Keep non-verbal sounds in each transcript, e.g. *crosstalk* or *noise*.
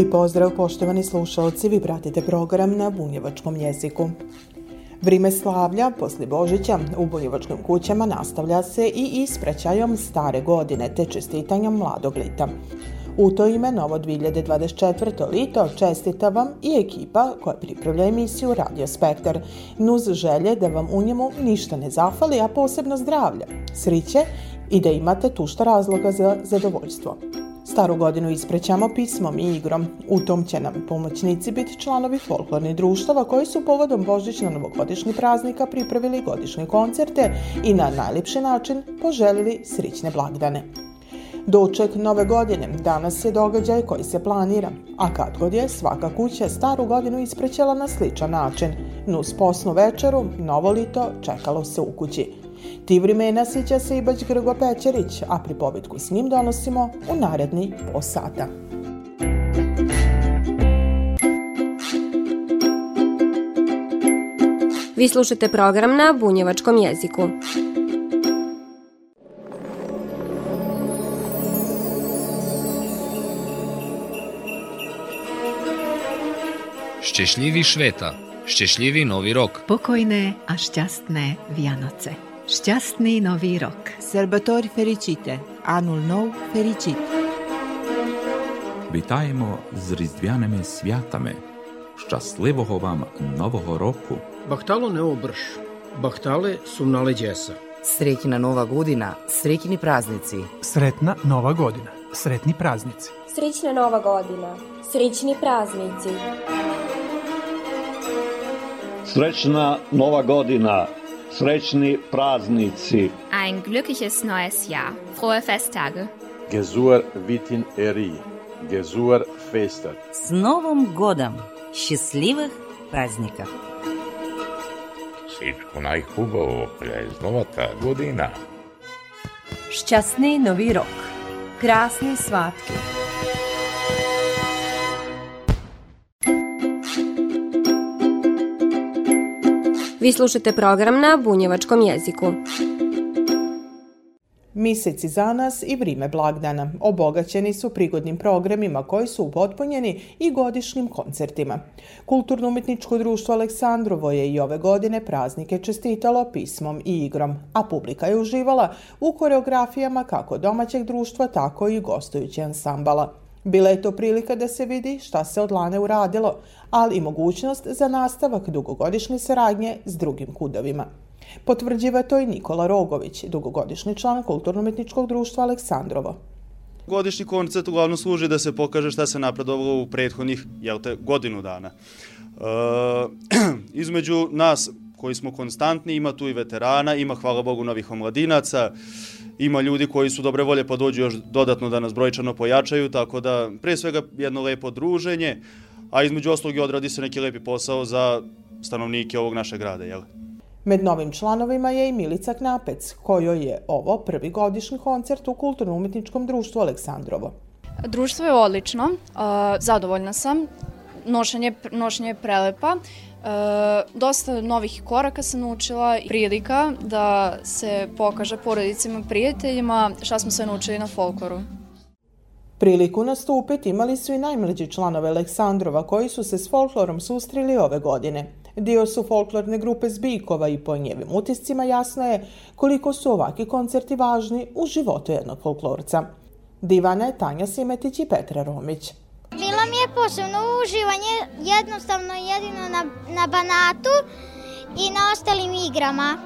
Lijep pozdrav poštovani slušalci, vi pratite program na bunjevačkom jeziku. Vrime slavlja posle Božića u bunjevačkim kućama nastavlja se i isprećajom stare godine te čestitanjem mladog lita. U to ime novo 2024. lito čestita vam i ekipa koja pripravlja emisiju Radio Spektar, nuz želje da vam u njemu ništa ne zafali, a posebno zdravlja, sriće i da imate tušta razloga za zadovoljstvo. Staru godinu isprećamo pismom i igrom. U tom će nam pomoćnici biti članovi folklornih društava koji su povodom božićno-novogodišnjih praznika pripravili godišnje koncerte i na najljepši način poželili srićne blagdane. Doček nove godine danas je događaj koji se planira, a kad god je svaka kuća staru godinu isprećela na sličan način. Nus posnu večeru, novo lito čekalo se u kući. Ti vremena sjeća se i Bać Grgo Pećerić, a pripovitku s njim donosimo u naredni po sata. Vi slušate program na bunjevačkom jeziku. Šťešlivý šveta, šťešlivý nový rok. Pokojné a šťastné Vianoce. Šťastný nový rok. Sărбători fericite, anul nou fericit. Вітаємо з різдвяними святами. Щасливого вам нового року! Bahtalo ne obrš, bahtale su na. Srećna nova godina, srećni praznici. Sretna nova godina, sretni praznici. Srećna nova godina, srećni praznici. Srećna nova godina, srećni praznici. Ein glückliches neues Jahr. Frohe Festtage. Gesur Vitin Eri. Gesur Festat. С Новым годом! Счастливых праздников! Всичко най-хубаво през новата година. Šťastný nový rok. Krásné svátky. Vi slušate program na bunjevačkom jeziku. Miseci za nas i vrime blagdana obogaćeni su prigodnim programima koji su upotpunjeni i godišnjim koncertima. Kulturno-umetničko društvo Aleksandrovo je i ove godine praznike čestitalo pismom i igrom, a publika je uživala u koreografijama kako domaćeg društva, tako i gostujući ansambala. Bila je to prilika da se vidi šta se od Lane uradilo, ali i mogućnost za nastavak dugogodišnje saradnje s drugim kudovima. Potvrđiva to i Nikola Rogović, dugogodišnji član Kulturno-umetničkog društva Aleksandrovo. Godišnji koncert uglavnom služi da se pokaže šta se napredovalo u prethodnih jel te, godinu dana. E, *clears throat* između nas koji smo konstantni, ima tu i veterana, ima, hvala Bogu, novih omladinaca, ima ljudi koji su dobre volje pa dođu još dodatno da nas brojčano pojačaju, tako da pre svega jedno lepo druženje, a između ostalog i odradi se neki lepi posao za stanovnike ovog našeg grada, jel? Med novim članovima je i Milica Knapec, kojoj je ovo prvi godišnji koncert u Kulturno-umetničkom društvu Aleksandrovo. Društvo je odlično, zadovoljna sam, nošenje, nošenje je prelepa, E, dosta novih koraka sam naučila i prilika da se pokaže porodicima i prijateljima šta smo sve naučili na folkloru. Priliku nastupiti imali su i najmlađi članove Aleksandrova koji su se s folklorom sustrili ove godine. Dio su folklorne grupe Zbikova i po njevim utiscima jasno je koliko su ovaki koncerti važni u životu jednog folklorca. Divana je Tanja Simetić i Petra Romić. Bilo mi je posebno uživanje jednostavno jedino na, na banatu i na ostalim igrama.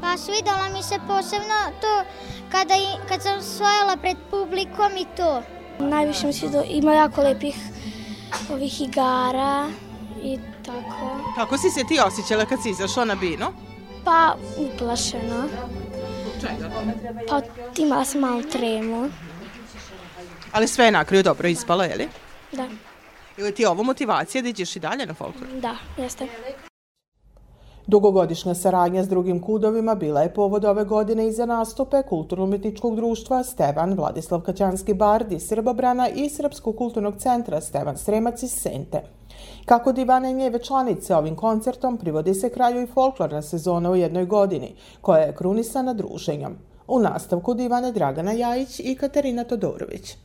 Pa svidalo mi se posebno to kada, kad sam svojala pred publikom i to. Najviše mi se do, ima jako lepih ovih igara i tako. Kako si se ti osjećala kad si izašla na binu? Pa uplašeno. Čega? Pa imala sam malo tremu. Ali sve je na kraju dobro ispalo, je li? Da. Ili ti je ovo motivacija da ideš i dalje na folklor? Da, jeste. Dugogodišnja saradnja s drugim kudovima bila je povod ove godine i za nastupe Kulturno-umetničkog društva Stevan Vladislav Kaćanski Bard iz Srbobrana i Srpskog kulturnog centra Stevan Sremac iz Sente. Kako divane njeve članice ovim koncertom privodi se kraju i folklorna sezona u jednoj godini, koja je krunisana druženjom. U nastavku divane Dragana Jajić i Katarina Todorović.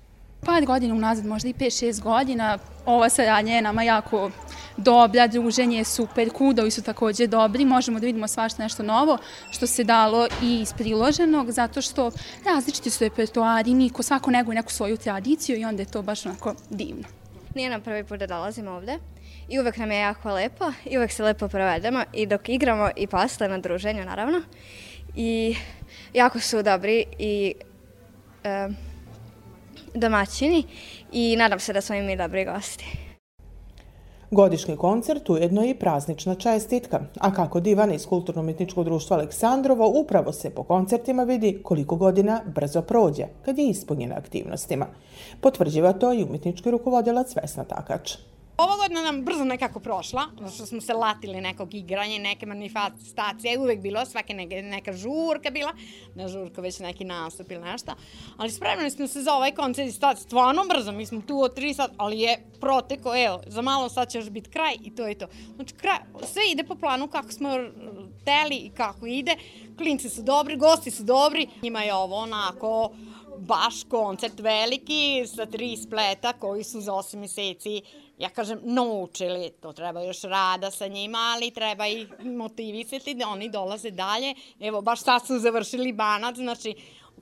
Par godina unazad, možda i 5-6 godina, ova saradnja je nama jako dobra, druženje je super, kudovi su takođe dobri, možemo da vidimo svašta nešto novo, što se dalo i iz priloženog, zato što različiti su repertoari, niko, svako neguje neku svoju tradiciju i onda je to baš onako divno. Nije nam prvi put da dolazimo ovde i uvek nam je jako lepo i uvek se lepo provedemo i dok igramo i posle na druženju naravno i jako su dobri i e, domaćini i nadam se da smo i mi dobri gosti. Godišnji koncert ujedno je i praznična čestitka, a kako divan iz Kulturno-umetničkog društva Aleksandrovo upravo se po koncertima vidi koliko godina brzo prođe kad je ispunjena aktivnostima. Potvrđiva to i umetnički rukovodilac Vesna Takač. Ova godina nam brzo nekako prošla, zato što smo se latili nekog igranja, neke manifestacije, uvek bilo, svake neke, neka žurka bila, na žurka već neki nastup ili nešto, ali spremili smo se za ovaj koncert i stati stvarno brzo, mi smo tu od 3 sat, ali je proteko, evo, za malo sad će još biti kraj i to je to. Znači, kraj, sve ide po planu kako smo teli i kako ide, klinci su dobri, gosti su dobri, njima je ovo onako, baš koncert veliki sa tri spleta koji su za 8 meseci ja kažem, naučili, to treba još rada sa njima, ali treba ih motivisati da oni dolaze dalje. Evo, baš sad su završili banac, znači,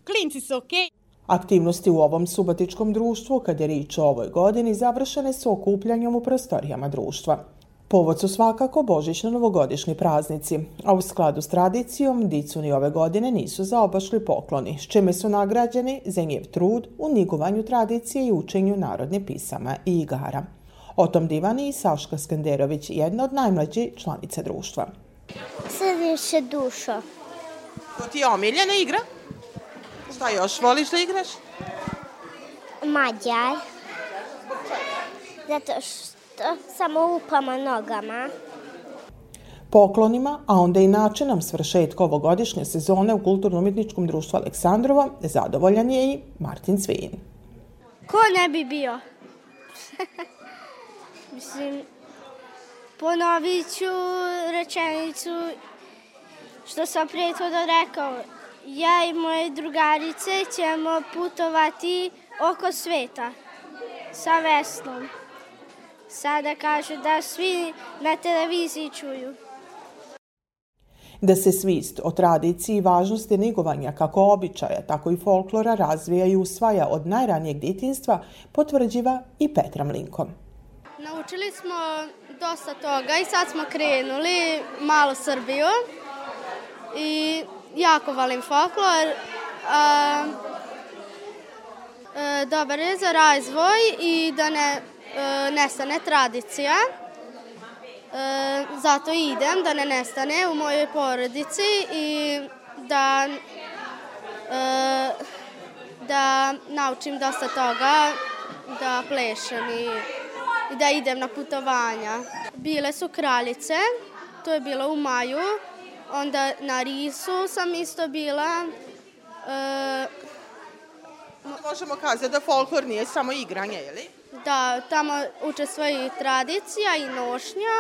klinci su okej. Okay. Aktivnosti u ovom subatičkom društvu, kad je rič o ovoj godini, završene su okupljanjem u prostorijama društva. Povod su svakako božićno-novogodišnji praznici, a u skladu s tradicijom Dicuni ove godine nisu zaobašli pokloni, s čime su nagrađeni za njev trud u nigovanju tradicije i učenju narodne pisama i igara. O tom divani i Saška Skenderović, jedna od najmlađih članica društva. Sredim se dušo. To ti je omiljena igra? Šta još voliš da igraš? Mađar. Zato što samo upama nogama poklonima, a onda i načinom svršetka ovogodišnje sezone u Kulturno-umjetničkom društvu Aleksandrova, zadovoljan je i Martin Cvijin. Ko ne bi bio? *laughs* Mislim, ponovit ću rečenicu što sam prethodno rekao. Ja i moje drugarice ćemo putovati oko sveta sa Vesnom. Sada kažu da svi na televiziji čuju. Da se svist o tradiciji i važnosti negovanja kako običaja, tako i folklora razvija i usvaja od najranijeg ditinstva, potvrđiva i Petra Mlinkom. Naučili smo dosta toga i sad smo krenuli malo Srbiju i jako volim folklor. A, a, dobar je za razvoj i da ne nestane tradicija. A, zato idem da ne nestane u mojoj porodici i da a, da naučim dosta toga, da plešem i i da idem na putovanja. Bile su kraljice, to je bilo u maju, onda na Risu sam isto bila. E, Možemo kazati da folklor nije samo igranje, je li? Da, tamo učestvuje i tradicija i nošnja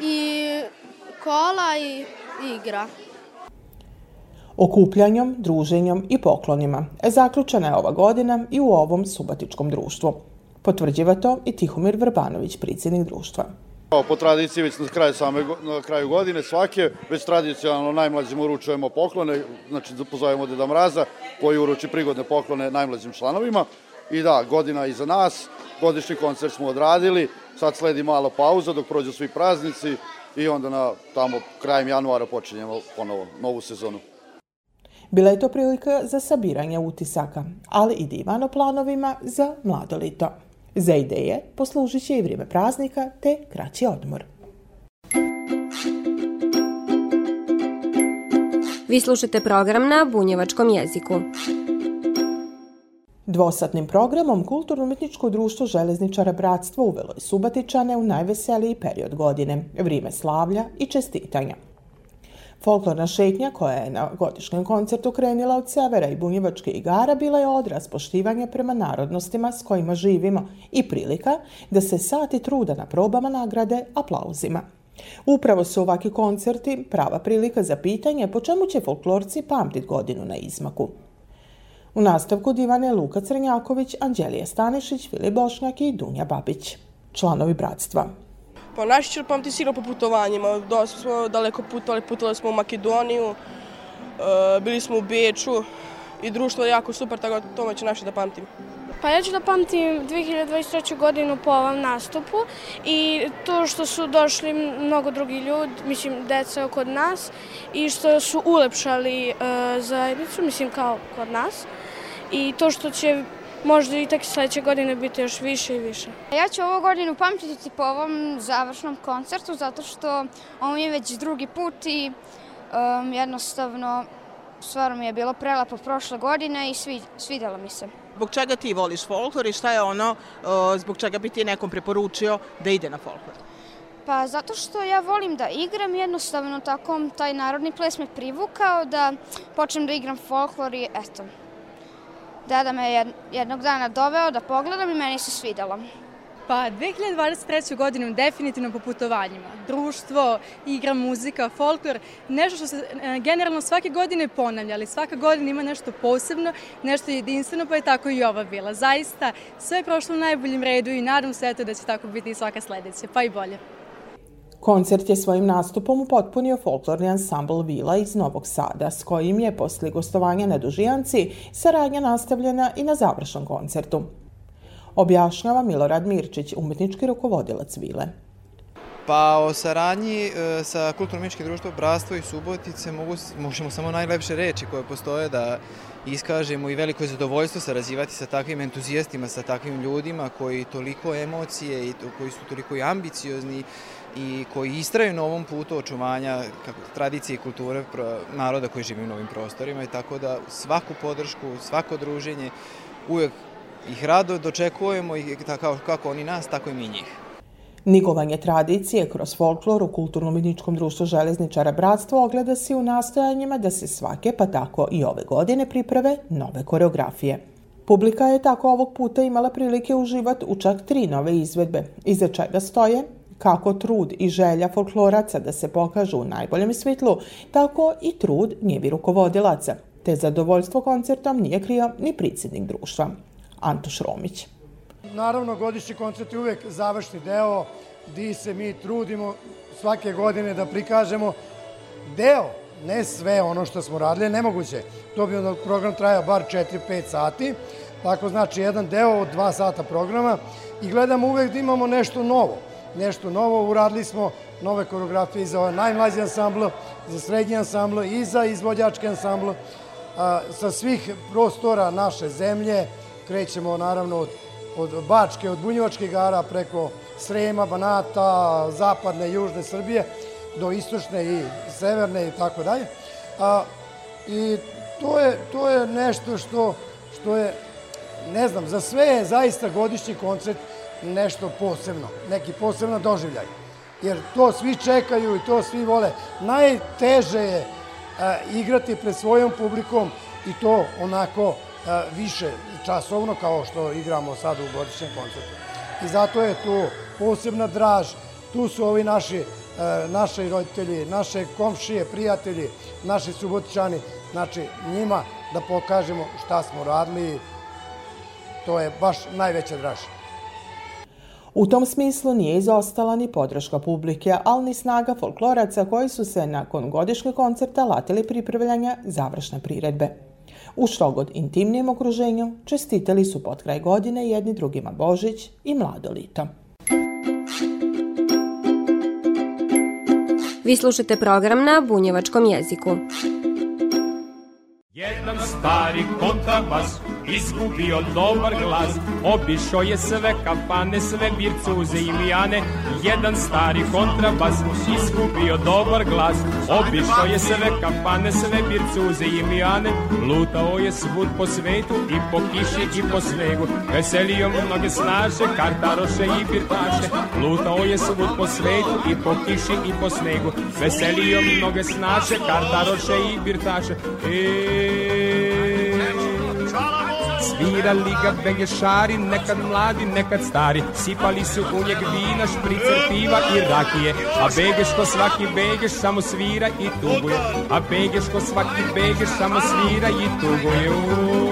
i kola i igra. Okupljanjem, druženjem i poklonima zaključena je ova godina i u ovom subatičkom društvu. Potvrđiva to i Tihomir Vrbanović, predsjednik društva. Po tradiciji već na kraju, same, na kraju godine svake, već tradicionalno najmlađim uručujemo poklone, znači pozovemo Deda Mraza koji uruči prigodne poklone najmlađim članovima. I da, godina iza nas, godišnji koncert smo odradili, sad sledi mala pauza dok prođu svi praznici i onda na tamo krajem januara počinjemo ponovo novu sezonu. Bila je to prilika za sabiranje utisaka, ali i divano planovima za mlado lito. Za ideje poslužit će i vrijeme praznika te kraći odmor. Vi slušate program na bunjevačkom jeziku. Dvosatnim programom Kulturno-umetničko društvo Železničara Bratstvo uvelo je Subatičane u najveseliji period godine, vrijeme slavlja i čestitanja. Folklorna šetnja koja je na godišnjem koncertu krenila od severa i bunjevačke igara bila je odraz poštivanja prema narodnostima s kojima živimo i prilika da se sati truda na probama nagrade aplauzima. Upravo su ovaki koncerti prava prilika za pitanje po čemu će folklorci pamtit godinu na izmaku. U nastavku divane Luka Crnjaković, Anđelija Stanišić, Filip Bošnjak i Dunja Babić, članovi bratstva. Pa naši će pamti sigurno po putovanjima. Dosta smo daleko putovali, putovali smo u Makedoniju, e, bili smo u Beču i društvo je jako super, tako da to će naši da pamtim. Pa ja ću da pamtim 2023. godinu po ovom nastupu i to što su došli mnogo drugi ljudi, mislim deca kod nas i što su ulepšali uh, zajednicu, mislim kao kod nas i to što će možda i tek sledeće godine biti još više i više. Ja ću ovu godinu pamtiti po ovom završnom koncertu zato što ovo je već drugi put i um, jednostavno stvarno mi je bilo prelepo prošle godine i svi, svidelo mi se. Zbog čega ti voliš folklor i šta je ono uh, zbog čega bi ti nekom preporučio da ide na folklor? Pa zato što ja volim da igram, jednostavno tako taj narodni ples me privukao da počnem da igram folklor i eto. Deda me jednog dana doveo da pogledam i meni se svidelo. Pa 2023. godinu definitivno po putovanjima. Društvo, igra, muzika, folklor, nešto što se e, generalno svake godine ponavlja, ali svaka godina ima nešto posebno, nešto jedinstveno, pa je tako i ova bila. Zaista, sve je prošlo u najboljim redu i nadam se eto da će tako biti i svaka sledeća, pa i bolje. Koncert je svojim nastupom upotpunio folklorni ansambl Vila iz Novog Sada, s kojim je posle gostovanja na Dužijanci saradnja nastavljena i na završnom koncertu objašnjava Milorad Mirčić, umetnički rukovodilac Vile. Pa o saradnji e, sa Kulturno-umetničkim društvom Brastvo i Subotice mogu, možemo samo najlepše reči koje postoje da iskažemo i veliko je zadovoljstvo sarađivati sa takvim entuzijastima, sa takvim ljudima koji toliko emocije i koji su toliko i ambiciozni i koji istraju na ovom putu očuvanja kako, tradicije i kulture naroda koji žive u novim prostorima i tako da svaku podršku, svako druženje uvek ih rado dočekujemo i tako, kako oni nas, tako i mi njih. Nigovanje tradicije kroz folklor u Kulturno-umjetničkom društvu Železničara Bratstvo ogleda se u nastojanjima da se svake, pa tako i ove godine, priprave nove koreografije. Publika je tako ovog puta imala prilike uživati u čak tri nove izvedbe, iza čega stoje kako trud i želja folkloraca da se pokažu u najboljem svitlu, tako i trud njevi rukovodilaca, te zadovoljstvo koncertom nije krio ni predsjednik društva. Antoš Romić. Naravno, godišnji koncert je uvek završni deo gdje se mi trudimo svake godine da prikažemo deo, ne sve ono što smo radili, nemoguće. To bi onda program trajao bar 4-5 sati, tako znači jedan deo od 2 sata programa i gledamo uvek da imamo nešto novo. Nešto novo, uradili smo nove koreografije za ovaj najmlađi ansambl, za srednji ansambl i za izvođački ansambl sa svih prostora naše zemlje, krećemo naravno od, od Bačke, od Bunjevačkih gara preko Srema, Banata, zapadne, južne Srbije do istočne i severne i tako dalje. A, I to je, to je nešto što, što je, ne znam, za sve je zaista godišnji koncert nešto posebno, neki posebno doživljaj. Jer to svi čekaju i to svi vole. Najteže je a, igrati pred svojom publikom i to onako više časovno kao što igramo sad u godišnjem koncertu. I zato je tu posebna draž, tu su ovi naši, e, naši roditelji, naše komšije, prijatelji, naši subotičani, znači njima da pokažemo šta smo radili, to je baš najveća draž. U tom smislu nije izostala ni podrška publike, ali ni snaga folkloraca koji su se nakon godišnjeg koncerta latili pripravljanja završne priredbe. U što god intimnijem okruženju čestitali su pod kraj godine jedni drugima Božić i mlado lito. Vi slušate program na bunjevačkom jeziku. Jednom stari kontrabas izgubio dobar glas. Obišao je sve kafane, sve bircuze i mijane Jedan stari kontrabas izgubio dobar glas. Obišao je sve kafane, sve bircuze i mijane Lutao je svud po svetu i po kiši i po snegu Veselio mnoge snaže, kartaroše i birtaše. Lutao je svud po svetu i po kiši i po snegu Veselio mnoge snaže, kartaroše i birtaše. Eee Svirali ga begešari, nekad mladi, nekad stari. Sipali su u njeg vina, špricer, piva i rakije. A begeš ko svaki begeš samo svira i tuguje. A begeš ko svaki begeš samo svira i tuguje. Uuu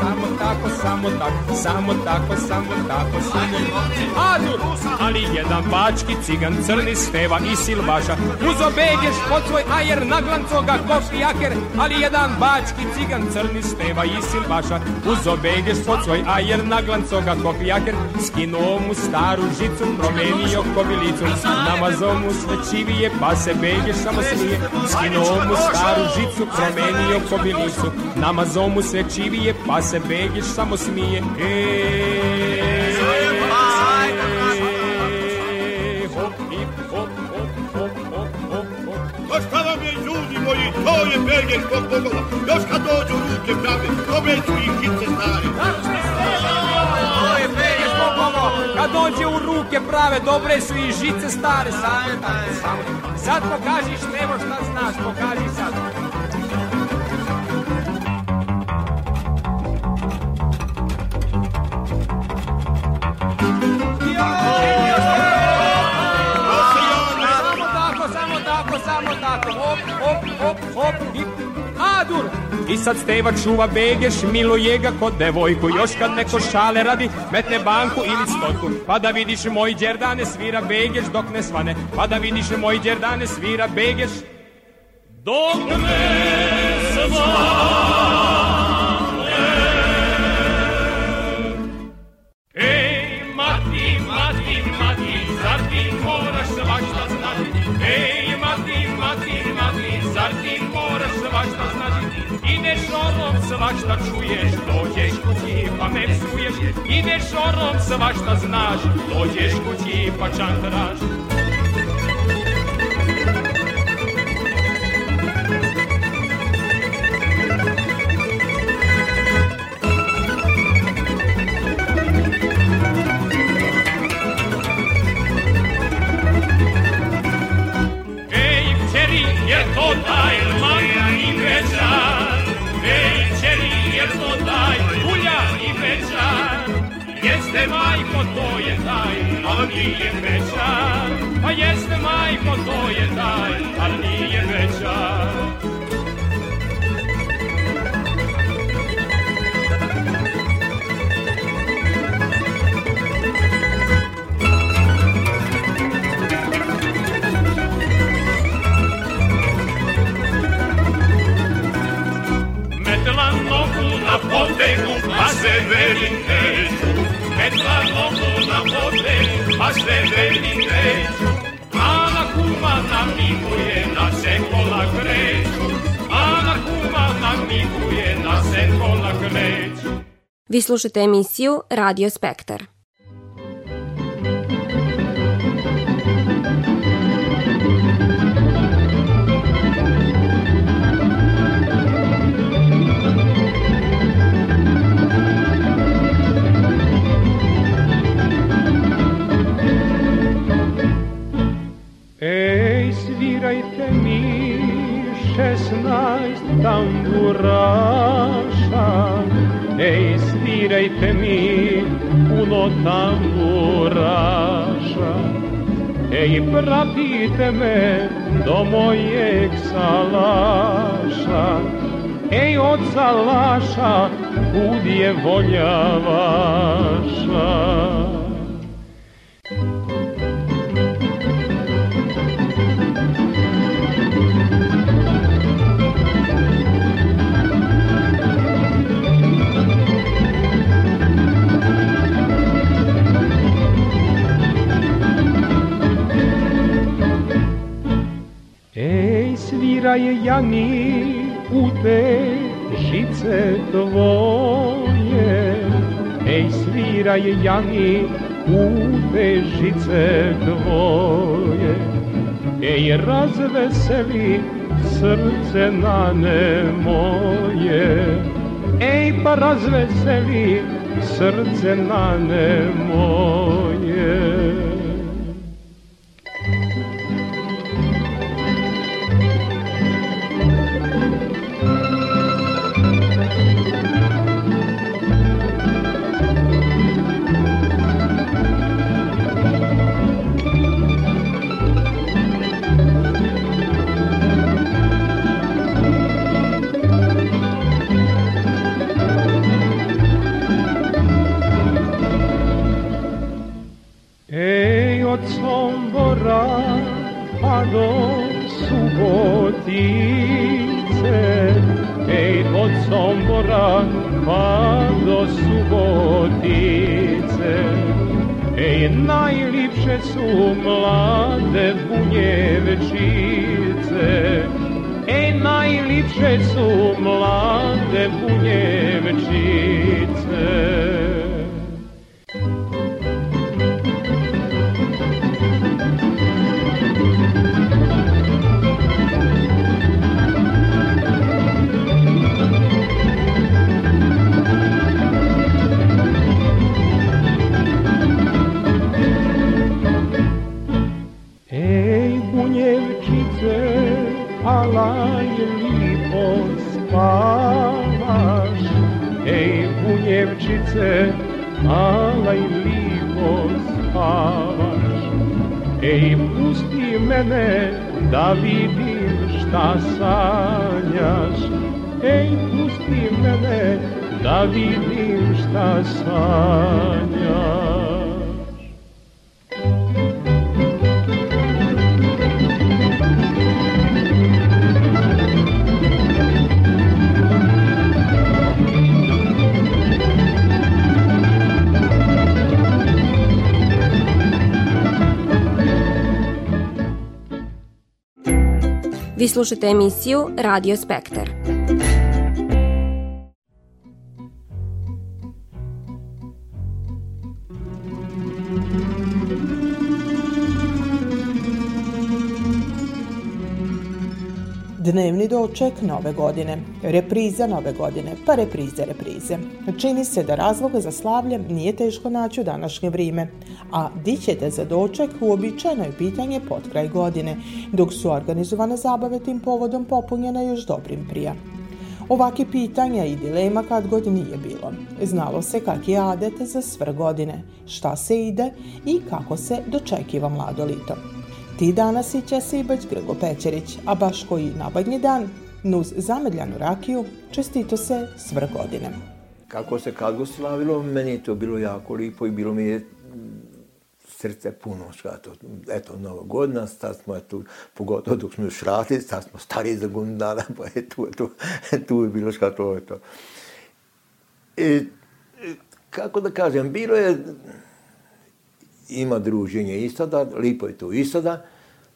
samo tako, samo tako, samo tako, samo tako, Adur! Ali jedan bački cigan crni steva i silbaša Uzo begeš pod svoj ajer naglancoga kofijaker Ali jedan bački cigan crni steva i silbaša Uzo begeš pod svoj ajer naglancoga kofijaker Skinuo mu staru žicu, promenio kobilicu. Namazao mu svećivije pa se begeš samo smije. Skinuo mu staru žicu, promenio kobilicu. Namazao mu svećivije pa se begiš samo smije Eee, hop, hip, hop, hop, hop, hop, hop, hop. To šta vam je ljudi moji, to je Belgijeg tog bogova. Još kad dođu ruke prave, obeću ih hice stare. To je Belgijeg tog bogova. Kad dođe u ruke prave, dobre su i žice stare. Sad pokažiš nebo šta znaš, pokaži sad. Hop, hop. I Adur! I sad Steva čuva begeš, miluje ga kod devojku Još kad neko šale radi, metne banku ili stotku Pa da vidiš moj đerdane svira begeš dok ne svane Pa da vidiš moj đerdane svira begeš Dok ne svane orom, svašta čuješ, dođeš kući pa me psuješ. Ideš orom, svašta znaš, dođeš kući pa čantraš. Ej, kćeri, je to taj Jeste majko, to je taj, ali nije večar. Pa jeste majko, to je taj, ali nije večar. Metla nogu na potegu, pa se veli neću. Metla nogu na potegu, pa se veli neću. Ana kuma namiguje da se kola kreću. Ana kuma namiguje da se kola kreću. Vi slušate emisiju Radio Spektar. Tamburaša, ej, svirajte mi puno tamburaša. Ej, pratite me do mojeg salaša, ej, od salaša, kud je volja vaša. Sviraj Jani u te žice tvoje, ej sviraj Jani u te žice tvoje, ej razveseli srce nane moje, ej pa razveseli srce nane moje. Od Sombora pa do Subotice, ej, od Sombora pa do Subotice, ej, najlipše su mlade bunjevčice, ej, najlipše su mlade bunjevčice. Bunjevčice, alaj lipo spavaš. Ej, pusti mene da vidim šta sanjaš. Ej, pusti mene da vidim šta sanjaš. Vi slušate emisiju Radio Spektar. Dnevni doček nove godine, repriza nove godine, pa reprize reprize. Čini se da razloga za slavlje nije teško naći u današnje vrijeme, a di ćete za doček uobičajeno je pitanje pod kraj godine, dok su organizovane zabave tim povodom popunjene još dobrim prija. Ovaki pitanja i dilema kad god nije bilo. Znalo se kak je adet za sve godine, šta se ide i kako se dočekiva mlado lito. Ti danas i će Sibać Grgo Pečerić, a baš koji nabadnji dan, nuz zamedljanu rakiju, čestito se sve godine. Kako se kad go slavilo, meni je to bilo jako lipo i bilo mi je srce puno škato. Eto, Nova godina, sad smo, eto, pogotovo dok smo još radili, sad smo stari za godinu dana, pa je tu, tu, tu je bilo škato, eto. I, kako da kažem, bilo je, ima druženje i sada, lipo je to i sada,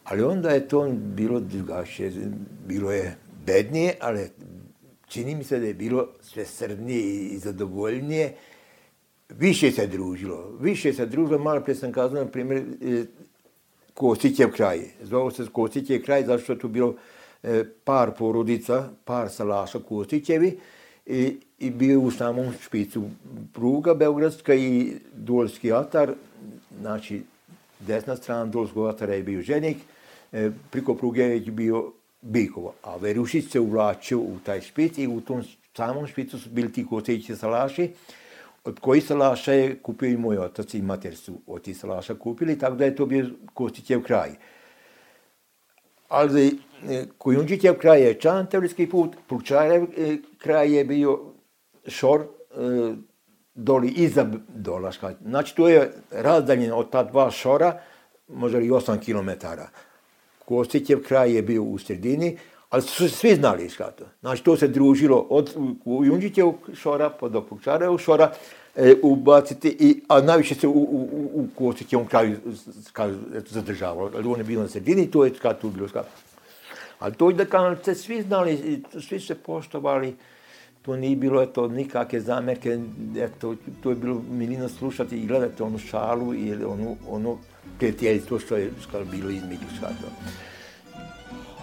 ali onda je to bilo drugačije, bilo je bednije, ali čini mi se da je bilo sve srdnije i zadovoljnije, više se družilo, više se družilo, malo prije sam kazao, na primjer, Kostićev kraj. Zvao se Kostićev kraj, zašto je tu bilo par porodica, par salaša Kostićevi i, i bio u samom špicu pruga Beogradska i Dolski atar, znači desna strana Dolskog atara je bio Ženik, priko pruge je bio Bikovo, a Verušić se uvlačio u taj špic i u tom samom špicu su bili ti Kostićevi salaši, od kojih salaša je kupio i moj otac i mater su od tih salaša kupili, tako da je to bio Kostićev kraj. Ali Kujundžićev kraj je Čantevljski put, Pulčarev kraj je bio Šor, doli iza Dolaška. Znači, to je razdaljen od ta dva šora, možda i 8 km. Kostićev kraj je bio u sredini, ali su svi znali šta to. Znači, to se družilo od Junđićevog šora pa do Pukčarevog šora, e, ubaciti, i, a najviše se u, u, u, Kostićevom kraju kraju zadržavalo. Ali on je bio na sredini, to je kad tu bilo šta. Ali to je da kanalice svi znali, svi se poštovali to nije bilo eto, nikakve zamerke, eto, to je bilo milino slušati i gledati onu šalu ili onu, onu prijateljstvo što je je bilo između šata.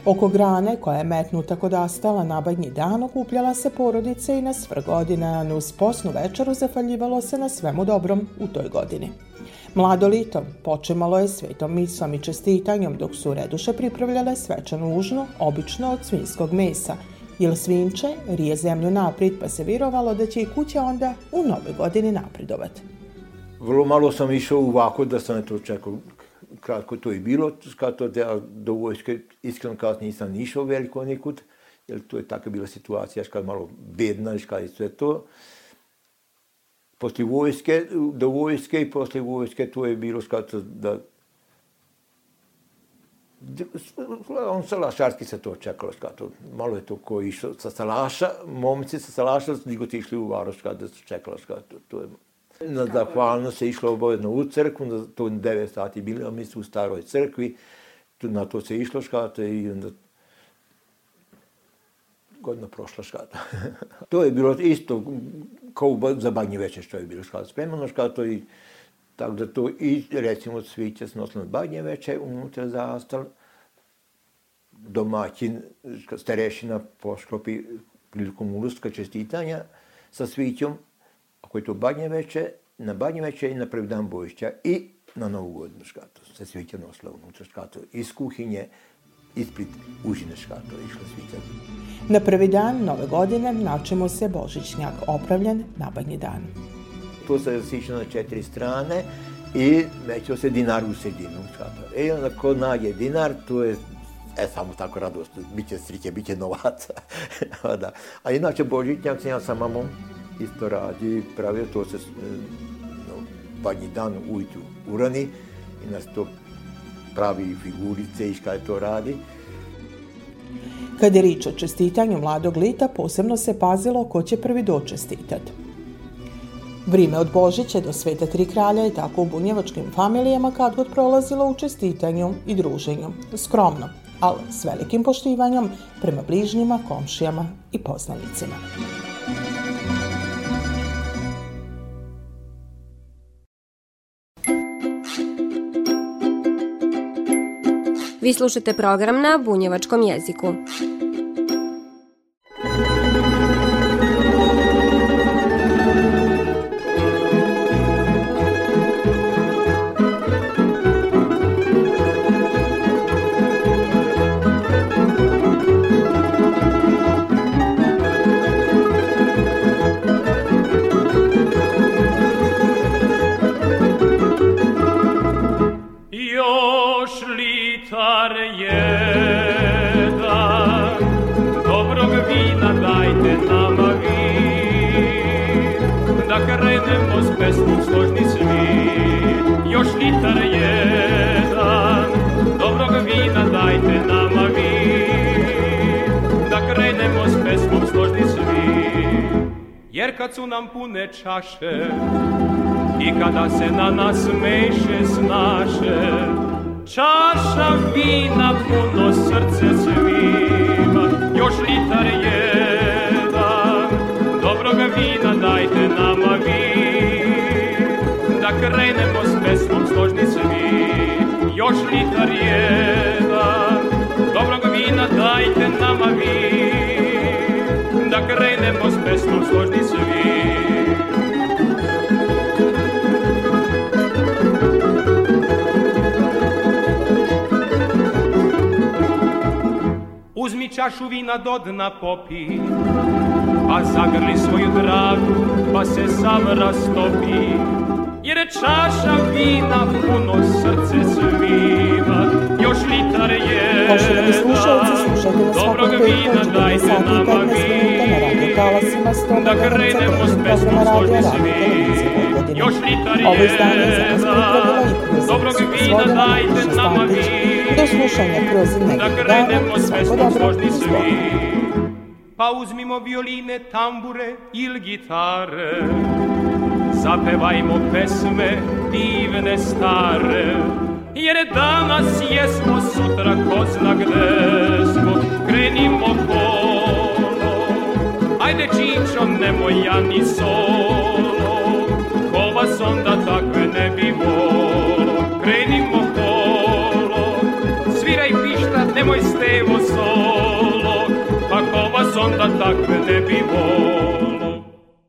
Oko grane koja je metnuta kod astala na badnji dan okupljala se porodice i na svr godina, a uz posnu večeru zafaljivalo se na svemu dobrom u toj godini. Mlado lito počemalo je svetom misom i čestitanjom dok su reduše pripravljale svečanu užnu, obično od svinskog mesa, jer svinče rije zemlju naprijed pa se virovalo da će i kuća onda u nove godini napredovati. Vrlo malo sam išao ovako da sam to čekao kratko to i bilo, kad da do vojske, iskreno kad nisam išao veliko nikud, jer to je taka bila situacija, kad malo bedna, kad je sve to. Posle vojske, do vojske i posle vojske to je bilo kad da on salašarski se to čekalo, skato. malo je to ko išao sa salaša, momci sa salaša, nego ti išli u Varoš kada se čekalo, skato. to je Na zahvalno se išlo obavezno u crkvu, na to 9 sati bili, a mi su u staroj crkvi, tu, na to se išlo škata i onda godina prošla škata. *laughs* to je bilo isto kao za badnje veče što je bilo škata spremano škata i tako da to i recimo sviće se nosilo na badnje veče, unutra zastal, domaćin, starešina pošklopi prilikom uluska čestitanja sa svićom, ako je to badnje veče, na badnje veče i na prvi dan bojišća i na novu godinu škato. Se svića nosila unutra škato. Iz kuhinje, ispred užine škato išla svića. Na prvi dan nove godine načemo se Božićnjak opravljen na badnji dan. To se siša na četiri strane i mećeo se dinar u sredinu škato. E onda ko nađe dinar, to je E, samo tako radost, bit će sriće, bit će novaca. *laughs* da. A inače, Božićnjak sam ja sa mamom isto radi, pravio to se no, badnji dan ujutru urani i nas to pravi figurice i šta je to radi. Kad je rič o čestitanju mladog lita, posebno se pazilo ko će prvi dočestitat. Vrime od Božića do Sveta Tri kralja je tako u bunjevačkim familijama kad god prolazilo u čestitanju i druženju. Skromno, ali s velikim poštivanjem prema bližnjima, komšijama i poznanicima. Vi slušate program na bunjevačkom jeziku. Kad su nam pune čaše i kada se na nas meše snaše čaša vina puno srce svima. Još litar jedan dobrog vina dajte nama vi. Da krenemo s pesmom složni svi još litar jedan dobrog vina dajte nama vi. Da krenemo s pesmom složni svi. Uzmi čašu vina do dna popi, pa zagrli svoju dragu, pa se sam rastopi. Jer je čaša vina puno srce svima, još litar je Poštovani slušalci, slušajte nas svakog petka od 14 sati i 15 minuta na radio talasima 100 MHz programa radija Radio Televizije Vojvodine. Ovo izdanje je za vas pripravila i kroz svoga Markovića Stanković. Do slušanja kroz nekih dana, svako dobro i slobodno. Pa uzmimo violine, tambure ili gitare, zapevajmo pesme divne stare, jer danas jesmo, sutra ko zna gde smo, krenimo kolo. Ajde čič braćo, nemoj ja ni solo, takve ne bi volo. Krenimo kolo, sviraj pišta, nemoj stevo solo, pa ko vas onda takve ne bi volo.